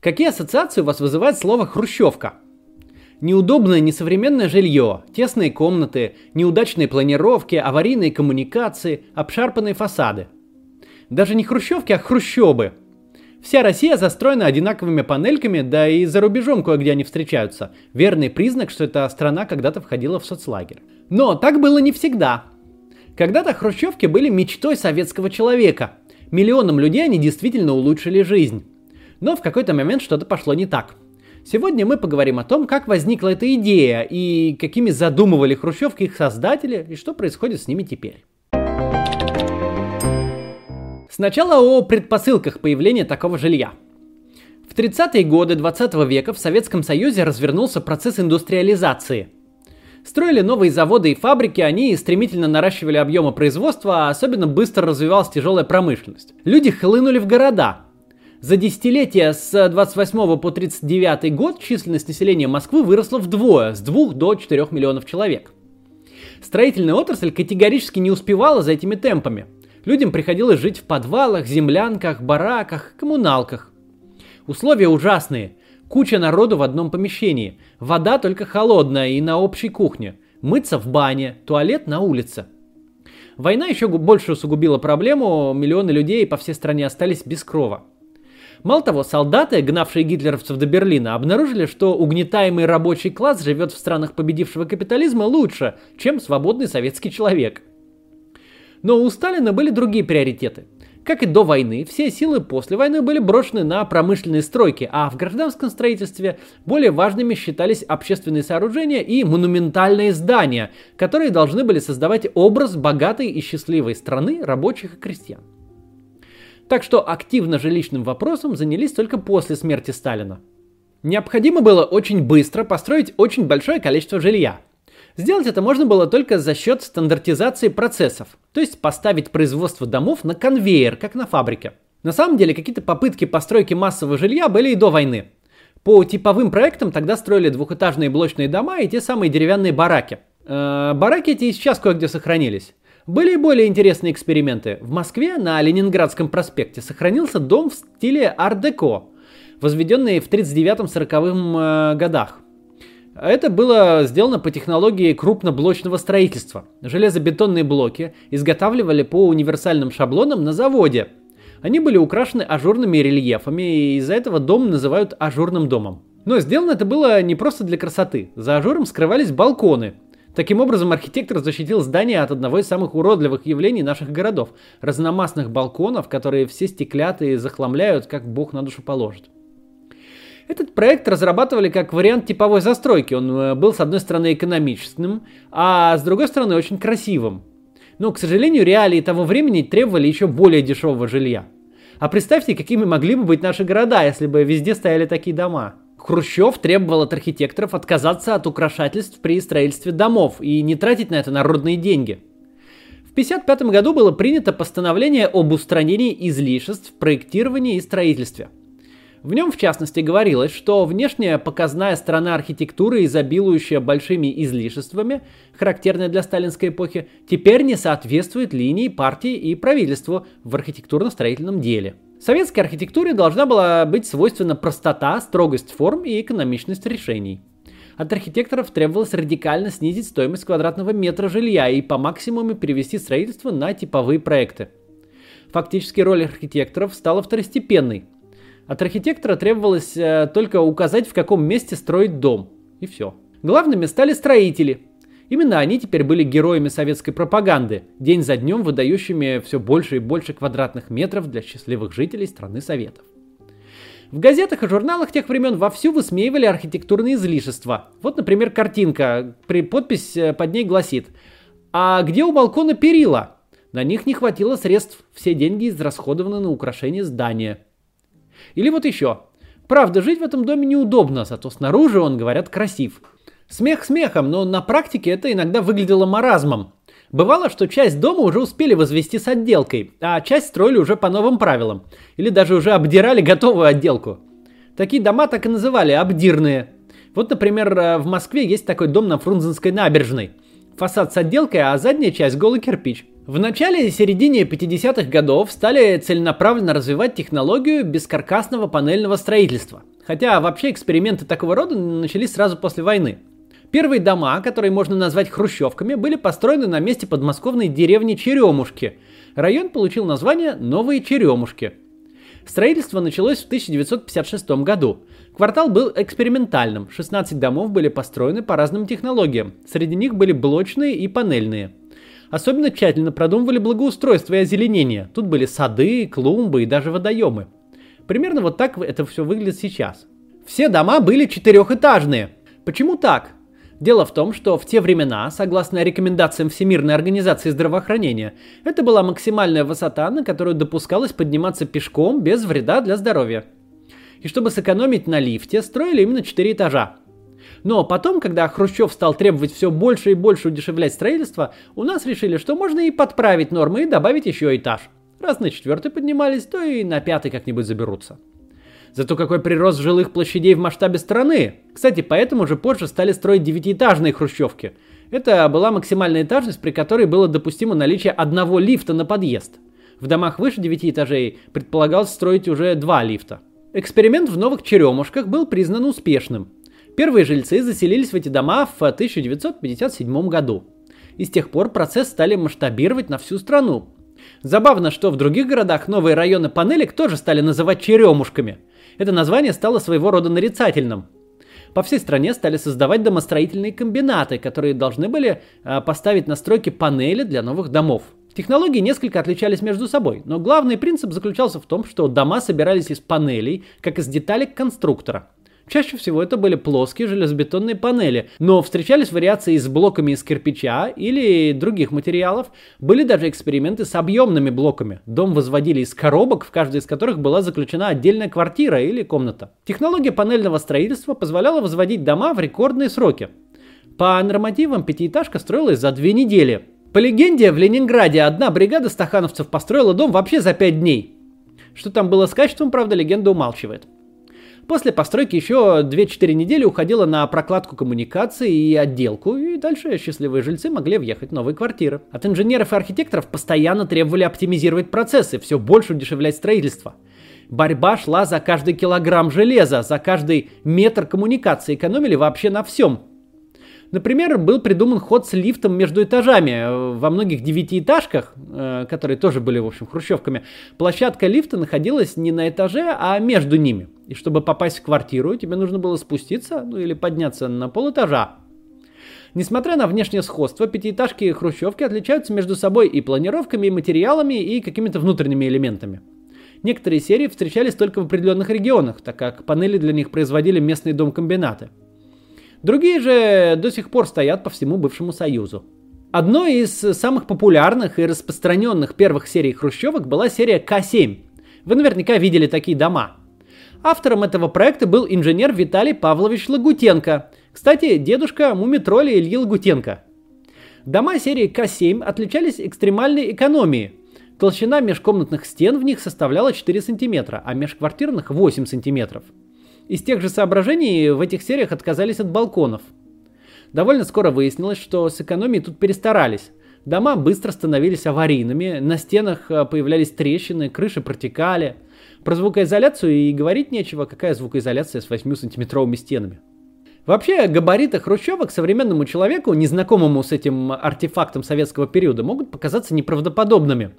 Какие ассоциации у вас вызывает слово «хрущевка»? Неудобное несовременное жилье, тесные комнаты, неудачные планировки, аварийные коммуникации, обшарпанные фасады. Даже не хрущевки, а хрущобы. Вся Россия застроена одинаковыми панельками, да и за рубежом кое-где они встречаются. Верный признак, что эта страна когда-то входила в соцлагерь. Но так было не всегда. Когда-то хрущевки были мечтой советского человека. Миллионам людей они действительно улучшили жизнь. Но в какой-то момент что-то пошло не так. Сегодня мы поговорим о том, как возникла эта идея и какими задумывали хрущевки их создатели и что происходит с ними теперь. Сначала о предпосылках появления такого жилья. В 30-е годы 20 века в Советском Союзе развернулся процесс индустриализации. Строили новые заводы и фабрики, они стремительно наращивали объемы производства, а особенно быстро развивалась тяжелая промышленность. Люди хлынули в города, за десятилетие с 28 по 39 год численность населения Москвы выросла вдвое, с 2 до 4 миллионов человек. Строительная отрасль категорически не успевала за этими темпами. Людям приходилось жить в подвалах, землянках, бараках, коммуналках. Условия ужасные. Куча народу в одном помещении. Вода только холодная и на общей кухне. Мыться в бане, туалет на улице. Война еще больше усугубила проблему, миллионы людей по всей стране остались без крова. Мало того, солдаты, гнавшие гитлеровцев до Берлина, обнаружили, что угнетаемый рабочий класс живет в странах победившего капитализма лучше, чем свободный советский человек. Но у Сталина были другие приоритеты. Как и до войны, все силы после войны были брошены на промышленные стройки, а в гражданском строительстве более важными считались общественные сооружения и монументальные здания, которые должны были создавать образ богатой и счастливой страны рабочих и крестьян. Так что активно жилищным вопросом занялись только после смерти Сталина. Необходимо было очень быстро построить очень большое количество жилья. Сделать это можно было только за счет стандартизации процессов, то есть поставить производство домов на конвейер, как на фабрике. На самом деле какие-то попытки постройки массового жилья были и до войны. По типовым проектам тогда строили двухэтажные блочные дома и те самые деревянные бараки. Э, бараки эти и сейчас кое-где сохранились. Были более интересные эксперименты. В Москве на Ленинградском проспекте сохранился дом в стиле ар-деко, возведенный в 39-40 э, годах. Это было сделано по технологии крупноблочного строительства. Железобетонные блоки изготавливали по универсальным шаблонам на заводе. Они были украшены ажурными рельефами, и из-за этого дом называют ажурным домом. Но сделано это было не просто для красоты. За ажуром скрывались балконы, Таким образом, архитектор защитил здание от одного из самых уродливых явлений наших городов – разномастных балконов, которые все стеклят и захламляют, как бог на душу положит. Этот проект разрабатывали как вариант типовой застройки. Он э, был, с одной стороны, экономичным, а с другой стороны, очень красивым. Но, к сожалению, реалии того времени требовали еще более дешевого жилья. А представьте, какими могли бы быть наши города, если бы везде стояли такие дома – Хрущев требовал от архитекторов отказаться от украшательств при строительстве домов и не тратить на это народные деньги. В 1955 году было принято постановление об устранении излишеств в проектировании и строительстве. В нем, в частности, говорилось, что внешняя показная сторона архитектуры, изобилующая большими излишествами, характерная для сталинской эпохи, теперь не соответствует линии партии и правительству в архитектурно-строительном деле – Советской архитектуре должна была быть свойственна простота, строгость форм и экономичность решений. От архитекторов требовалось радикально снизить стоимость квадратного метра жилья и по максимуму перевести строительство на типовые проекты. Фактически роль архитекторов стала второстепенной. От архитектора требовалось э, только указать, в каком месте строить дом. И все. Главными стали строители, Именно они теперь были героями советской пропаганды, день за днем выдающими все больше и больше квадратных метров для счастливых жителей страны Советов. В газетах и журналах тех времен вовсю высмеивали архитектурные излишества. Вот, например, картинка, при подпись э, под ней гласит «А где у балкона перила?» На них не хватило средств, все деньги израсходованы на украшение здания. Или вот еще. Правда, жить в этом доме неудобно, зато снаружи он, говорят, красив. Смех смехом, но на практике это иногда выглядело маразмом. Бывало, что часть дома уже успели возвести с отделкой, а часть строили уже по новым правилам. Или даже уже обдирали готовую отделку. Такие дома так и называли – обдирные. Вот, например, э, в Москве есть такой дом на Фрунзенской набережной. Фасад с отделкой, а задняя часть голый кирпич. В начале и середине 50-х годов стали целенаправленно развивать технологию бескаркасного панельного строительства. Хотя вообще эксперименты такого рода начались сразу после войны. Первые дома, которые можно назвать хрущевками, были построены на месте подмосковной деревни Черемушки. Район получил название Новые Черемушки. Строительство началось в 1956 году. Квартал был экспериментальным, 16 домов были построены по разным технологиям. Среди них были блочные и панельные. Особенно тщательно продумывали благоустройство и озеленение. Тут были сады, клумбы и даже водоемы. Примерно вот так это все выглядит сейчас. Все дома были четырехэтажные. Почему так? Дело в том, что в те времена, согласно рекомендациям Всемирной организации здравоохранения, это была максимальная высота, на которую допускалось подниматься пешком без вреда для здоровья. И чтобы сэкономить на лифте, строили именно 4 этажа. Но потом, когда Хрущев стал требовать все больше и больше удешевлять строительство, у нас решили, что можно и подправить нормы и добавить еще этаж. Раз на четвертый поднимались, то и на пятый как-нибудь заберутся. Зато какой прирост жилых площадей в масштабе страны. Кстати, поэтому же позже стали строить девятиэтажные хрущевки. Это была максимальная этажность, при которой было допустимо наличие одного лифта на подъезд. В домах выше 9 этажей предполагалось строить уже два лифта. Эксперимент в новых черемушках был признан успешным. Первые жильцы заселились в эти дома в 1957 году. И с тех пор процесс стали масштабировать на всю страну. Забавно, что в других городах новые районы панелек тоже стали называть черемушками – это название стало своего рода нарицательным. По всей стране стали создавать домостроительные комбинаты, которые должны были э, поставить на стройке панели для новых домов. Технологии несколько отличались между собой, но главный принцип заключался в том, что дома собирались из панелей, как из деталек конструктора. Чаще всего это были плоские железобетонные панели, но встречались вариации с блоками из кирпича или других материалов. Были даже эксперименты с объемными блоками. Дом возводили из коробок, в каждой из которых была заключена отдельная квартира или комната. Технология панельного строительства позволяла возводить дома в рекордные сроки. По нормативам пятиэтажка строилась за две недели. По легенде, в Ленинграде одна бригада стахановцев построила дом вообще за пять дней. Что там было с качеством, правда, легенда умалчивает. После постройки еще 2-4 недели уходило на прокладку коммуникаций и отделку, и дальше счастливые жильцы могли въехать в новые квартиры. От инженеров и архитекторов постоянно требовали оптимизировать процессы, все больше удешевлять строительство. Борьба шла за каждый килограмм железа, за каждый метр коммуникации, экономили вообще на всем. Например, был придуман ход с лифтом между этажами. Во многих девятиэтажках, э, которые тоже были, в общем, хрущевками, площадка лифта находилась не на этаже, а между ними. И чтобы попасть в квартиру, тебе нужно было спуститься ну, или подняться на полэтажа. Несмотря на внешнее сходство, пятиэтажки и хрущевки отличаются между собой и планировками, и материалами, и какими-то внутренними элементами. Некоторые серии встречались только в определенных регионах, так как панели для них производили местные домкомбинаты. Другие же до сих пор стоят по всему бывшему Союзу. Одной из самых популярных и распространенных первых серий хрущевок была серия К7. Вы наверняка видели такие дома. Автором этого проекта был инженер Виталий Павлович Лагутенко. Кстати, дедушка мумитроли Ильи Лагутенко. Дома серии К7 отличались экстремальной экономией. Толщина межкомнатных стен в них составляла 4 см, а межквартирных 8 см. Из тех же соображений в этих сериях отказались от балконов. Довольно скоро выяснилось, что с экономией тут перестарались. Дома быстро становились аварийными, на стенах э, появлялись трещины, крыши протекали. Про звукоизоляцию и говорить нечего, какая звукоизоляция с 8-сантиметровыми стенами. Вообще, габариты хрущевок современному человеку, незнакомому с этим артефактом советского периода, могут показаться неправдоподобными.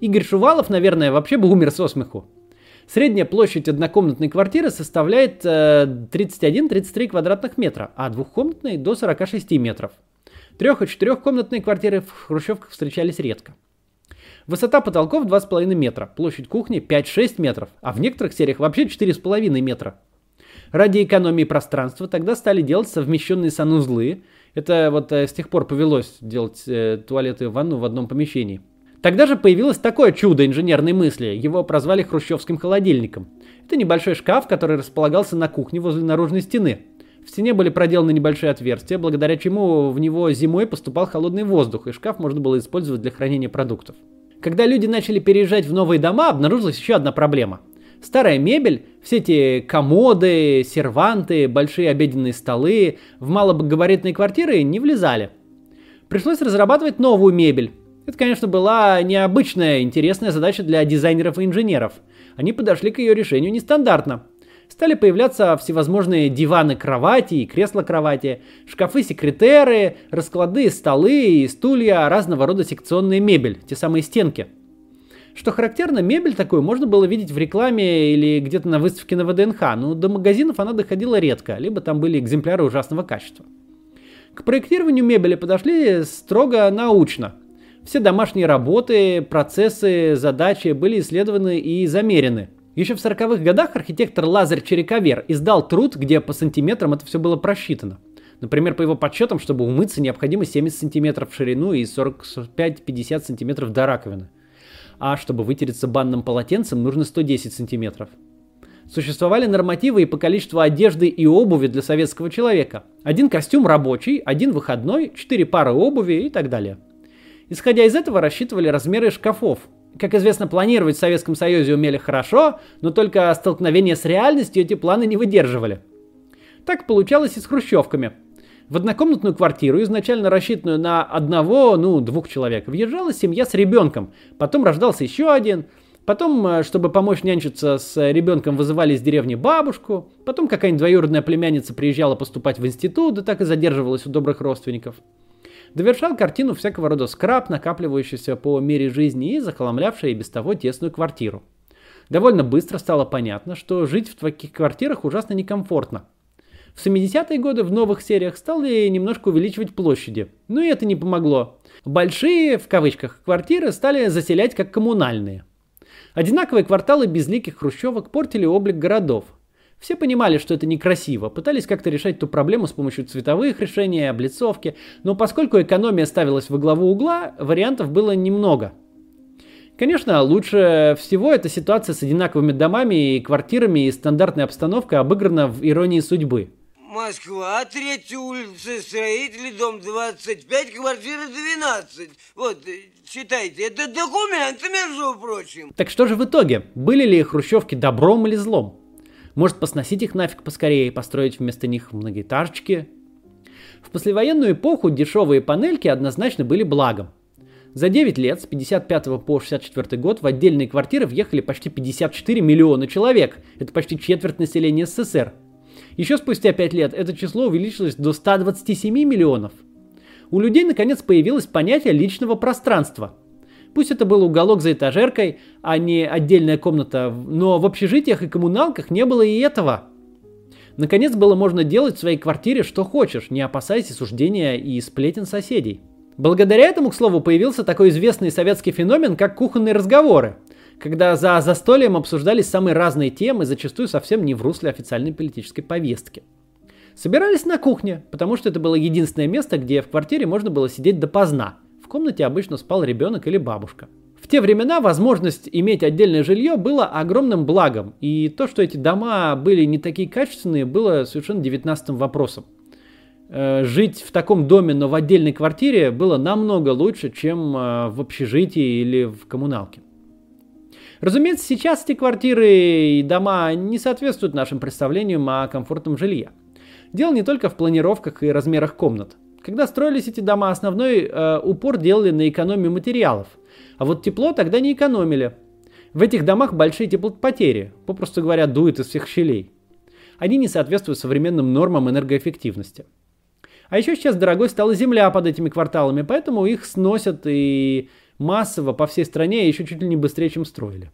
Игорь Шувалов, наверное, вообще бы умер со смеху. Средняя площадь однокомнатной квартиры составляет 31-33 э, квадратных метра, а двухкомнатной до 46 метров. Трех- и четырехкомнатные квартиры в хрущевках встречались редко. Высота потолков 2,5 метра, площадь кухни 5-6 метров, а в некоторых сериях вообще 4,5 метра. Ради экономии пространства тогда стали делать совмещенные санузлы. Это вот э, с тех пор повелось делать э, туалеты и ванну в одном помещении. Тогда же появилось такое чудо инженерной мысли. Его прозвали хрущевским холодильником. Это небольшой шкаф, который располагался на кухне возле наружной стены. В стене были проделаны небольшие отверстия, благодаря чему в него зимой поступал холодный воздух, и шкаф можно было использовать для хранения продуктов. Когда люди начали переезжать в новые дома, обнаружилась еще одна проблема. Старая мебель, все эти комоды, серванты, большие обеденные столы в малогабаритные квартиры не влезали – Пришлось разрабатывать новую мебель. Это, конечно, была необычная, интересная задача для дизайнеров и инженеров. Они подошли к ее решению нестандартно. Стали появляться всевозможные диваны-кровати и кресла-кровати, шкафы-секретеры, расклады, столы и стулья, разного рода секционная мебель, те самые стенки. Что характерно, мебель такую можно было видеть в рекламе или где-то на выставке на ВДНХ, но до магазинов она доходила редко, либо там были экземпляры ужасного качества. К проектированию мебели подошли строго научно. Все домашние работы, процессы, задачи были исследованы и замерены. Еще в 40-х годах архитектор Лазарь Черековер издал труд, где по сантиметрам это все было просчитано. Например, по его подсчетам, чтобы умыться, необходимо 70 сантиметров в ширину и 45-50 сантиметров до раковины. А чтобы вытереться банным полотенцем, нужно 110 сантиметров. Существовали нормативы и по количеству одежды и обуви для советского человека. Один костюм рабочий, один выходной, четыре пары обуви и так далее. Исходя из этого рассчитывали размеры шкафов. Как известно, планировать в Советском Союзе умели хорошо, но только столкновение с реальностью эти планы не выдерживали. Так получалось и с хрущевками. В однокомнатную квартиру, изначально рассчитанную на одного, ну, двух человек, въезжала семья с ребенком. Потом рождался еще один – Потом, э, чтобы помочь нянчиться с ребенком, вызывали из деревни бабушку. Потом какая-нибудь двоюродная племянница приезжала поступать в институт, да так и задерживалась у добрых родственников. Довершал картину всякого рода скраб, накапливающийся по мере жизни и захламлявший и без того тесную квартиру. Довольно быстро стало понятно, что жить в таких квартирах ужасно некомфортно. В 70-е годы в новых сериях стали немножко увеличивать площади, но и это не помогло. Большие, в кавычках, квартиры стали заселять как коммунальные. Одинаковые кварталы безликих хрущевок портили облик городов. Все понимали, что это некрасиво, пытались как-то решать эту проблему с помощью цветовых решений, облицовки, но поскольку экономия ставилась во главу угла, вариантов было немного. Конечно, лучше всего эта ситуация с одинаковыми домами и квартирами и стандартной обстановкой обыграна в «Иронии судьбы». Москва, третья улица, строителей, дом 25, квартира 12. Вот, считайте, это документы, между прочим. Так что же в итоге? Были ли хрущевки добром или злом? Может посносить их нафиг поскорее и построить вместо них многоэтажечки? В послевоенную эпоху дешевые панельки однозначно были благом. За 9 лет, с 55 по 64 год, в отдельные квартиры въехали почти 54 миллиона человек. Это почти четверть населения СССР. Еще спустя 5 лет это число увеличилось до 127 миллионов. У людей наконец появилось понятие личного пространства. Пусть это был уголок за этажеркой, а не отдельная комната, но в общежитиях и коммуналках не было и этого. Наконец было можно делать в своей квартире что хочешь, не опасаясь осуждения и сплетен соседей. Благодаря этому, к слову, появился такой известный советский феномен, как кухонные разговоры – когда за застольем обсуждались самые разные темы, зачастую совсем не в русле официальной политической повестки. Собирались на кухне, потому что это было единственное место, где в квартире можно было сидеть допоздна. Комнате обычно спал ребенок или бабушка. В те времена возможность иметь отдельное жилье было огромным благом, и то, что эти дома были не такие качественные, было совершенно девятнадцатым вопросом. Э, жить в таком доме, но в отдельной квартире было намного лучше, чем э, в общежитии или в коммуналке. Разумеется, сейчас эти квартиры и дома не соответствуют нашим представлениям о комфортном жилье. Дело не только в планировках и размерах комнат. Когда строились эти дома, основной э, упор делали на экономию материалов. А вот тепло тогда не экономили. В этих домах большие теплопотери, попросту говоря, дует из всех щелей. Они не соответствуют современным нормам энергоэффективности. А еще сейчас дорогой стала земля под этими кварталами, поэтому их сносят и массово по всей стране еще чуть ли не быстрее, чем строили.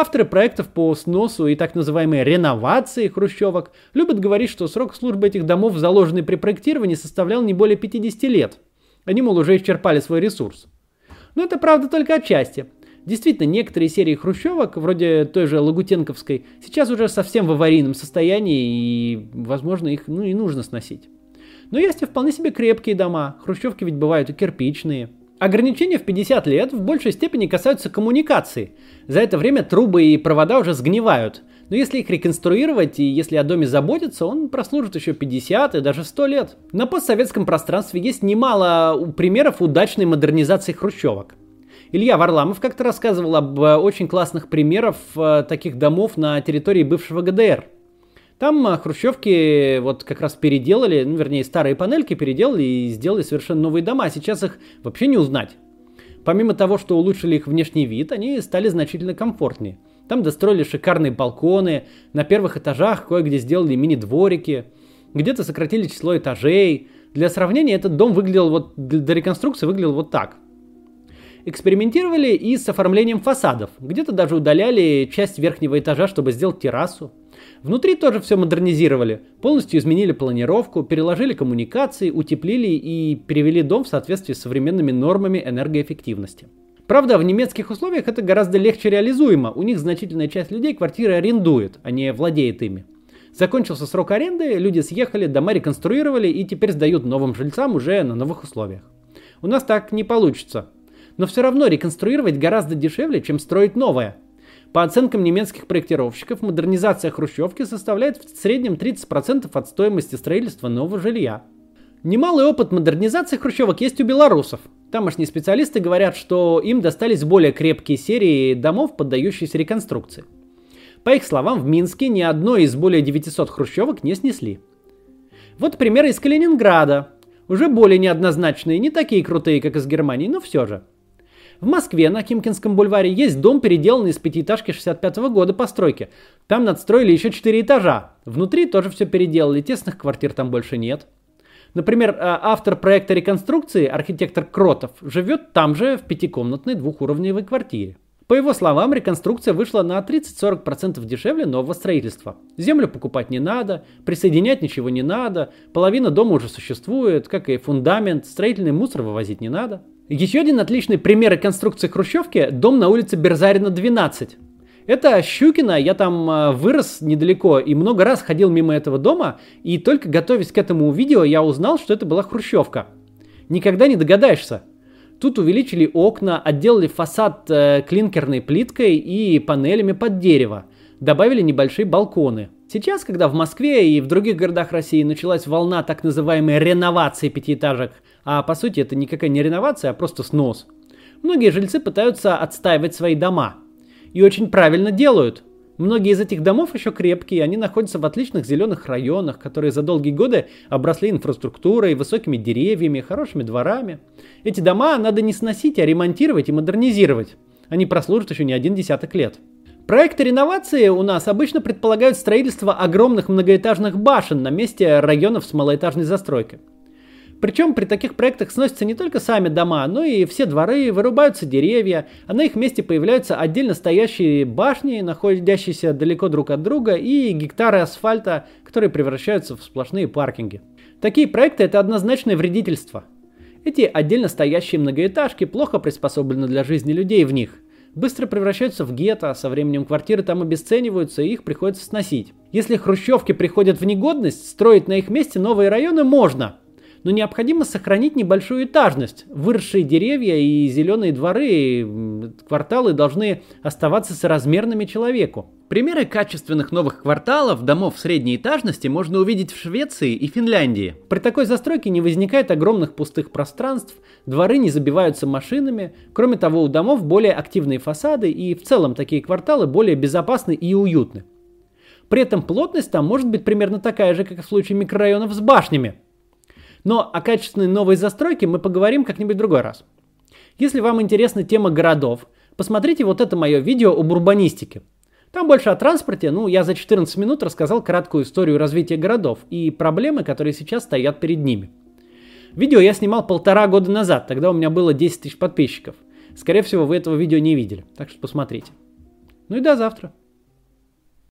Авторы проектов по сносу и так называемой реновации хрущевок любят говорить, что срок службы этих домов, заложенный при проектировании, составлял не более 50 лет. Они, мол, уже исчерпали свой ресурс. Но это правда только отчасти. Действительно, некоторые серии хрущевок, вроде той же Лагутенковской, сейчас уже совсем в аварийном состоянии, и, возможно, их ну, и нужно сносить. Но есть и вполне себе крепкие дома. Хрущевки ведь бывают и кирпичные – Ограничения в 50 лет в большей степени касаются коммуникации. За это время трубы и провода уже сгнивают. Но если их реконструировать и если о доме заботиться, он прослужит еще 50 и даже 100 лет. На постсоветском пространстве есть немало примеров удачной модернизации хрущевок. Илья Варламов как-то рассказывал об э, очень классных примерах э, таких домов на территории бывшего ГДР. Там а, хрущевки вот как раз переделали, ну, вернее, старые панельки переделали и сделали совершенно новые дома. Сейчас их вообще не узнать. Помимо того, что улучшили их внешний вид, они стали значительно комфортнее. Там достроили шикарные балконы, на первых этажах кое-где сделали мини-дворики, где-то сократили число этажей. Для сравнения, этот дом выглядел вот, до реконструкции выглядел вот так. Экспериментировали и с оформлением фасадов. Где-то даже удаляли часть верхнего этажа, чтобы сделать террасу. Внутри тоже все модернизировали. Полностью изменили планировку, переложили коммуникации, утеплили и перевели дом в соответствии с современными нормами энергоэффективности. Правда, в немецких условиях это гораздо легче реализуемо. У них значительная часть людей квартиры арендует, а не владеет ими. Закончился срок аренды, люди съехали, дома реконструировали и теперь сдают новым жильцам уже на новых условиях. У нас так не получится. Но все равно реконструировать гораздо дешевле, чем строить новое. По оценкам немецких проектировщиков, модернизация хрущевки составляет в среднем 30% от стоимости строительства нового жилья. Немалый опыт модернизации хрущевок есть у белорусов. Тамошние специалисты говорят, что им достались более крепкие серии домов, поддающиеся реконструкции. По их словам, в Минске ни одной из более 900 хрущевок не снесли. Вот пример из Калининграда. Уже более неоднозначные, не такие крутые, как из Германии, но все же. В Москве на Кимкинском бульваре есть дом, переделанный из пятиэтажки 65 -го года постройки. Там надстроили еще 4 этажа. Внутри тоже все переделали, тесных квартир там больше нет. Например, а, автор проекта реконструкции, архитектор Кротов, живет там же в пятикомнатной двухуровневой квартире. По его словам, реконструкция вышла на 30-40% дешевле нового строительства. Землю покупать не надо, присоединять ничего не надо, половина дома уже существует, как и фундамент, строительный мусор вывозить не надо. Еще один отличный пример реконструкции хрущевки – дом на улице Берзарина, 12. Это Щукина, я там э, вырос недалеко и много раз ходил мимо этого дома, и только готовясь к этому видео, я узнал, что это была хрущевка. Никогда не догадаешься. Тут увеличили окна, отделали фасад э, клинкерной плиткой и панелями под дерево. Добавили небольшие балконы. Сейчас, когда в Москве и в других городах России началась волна так называемой реновации пятиэтажек, а по сути это никакая не реновация, а просто снос, многие жильцы пытаются отстаивать свои дома – и очень правильно делают. Многие из этих домов еще крепкие, они находятся в отличных зеленых районах, которые за долгие годы обросли инфраструктурой, высокими деревьями, хорошими дворами. Эти дома надо не сносить, а ремонтировать и модернизировать. Они прослужат еще не один десяток лет. Проекты реновации у нас обычно предполагают строительство огромных многоэтажных башен на месте районов с малоэтажной застройкой. Причем при таких проектах сносятся не только сами дома, но и все дворы, вырубаются деревья, а на их месте появляются отдельно стоящие башни, находящиеся далеко друг от друга, и гектары асфальта, которые превращаются в сплошные паркинги. Такие проекты это однозначное вредительство. Эти отдельно стоящие многоэтажки плохо приспособлены для жизни людей в них. Быстро превращаются в гетто, со временем квартиры там обесцениваются и их приходится сносить. Если хрущевки приходят в негодность, строить на их месте новые районы можно – но необходимо сохранить небольшую этажность. Выросшие деревья и зеленые дворы, кварталы должны оставаться соразмерными человеку. Примеры качественных новых кварталов, домов средней этажности можно увидеть в Швеции и Финляндии. При такой застройке не возникает огромных пустых пространств, дворы не забиваются машинами, кроме того у домов более активные фасады и в целом такие кварталы более безопасны и уютны. При этом плотность там может быть примерно такая же, как в случае микрорайонов с башнями – но о качественной новой застройке мы поговорим как-нибудь в другой раз. Если вам интересна тема городов, посмотрите вот это мое видео об урбанистике. Там больше о транспорте, ну, я за 14 минут рассказал краткую историю развития городов и проблемы, которые сейчас стоят перед ними. Видео я снимал полтора года назад, тогда у меня было 10 тысяч подписчиков. Скорее всего, вы этого видео не видели, так что посмотрите. Ну и до завтра.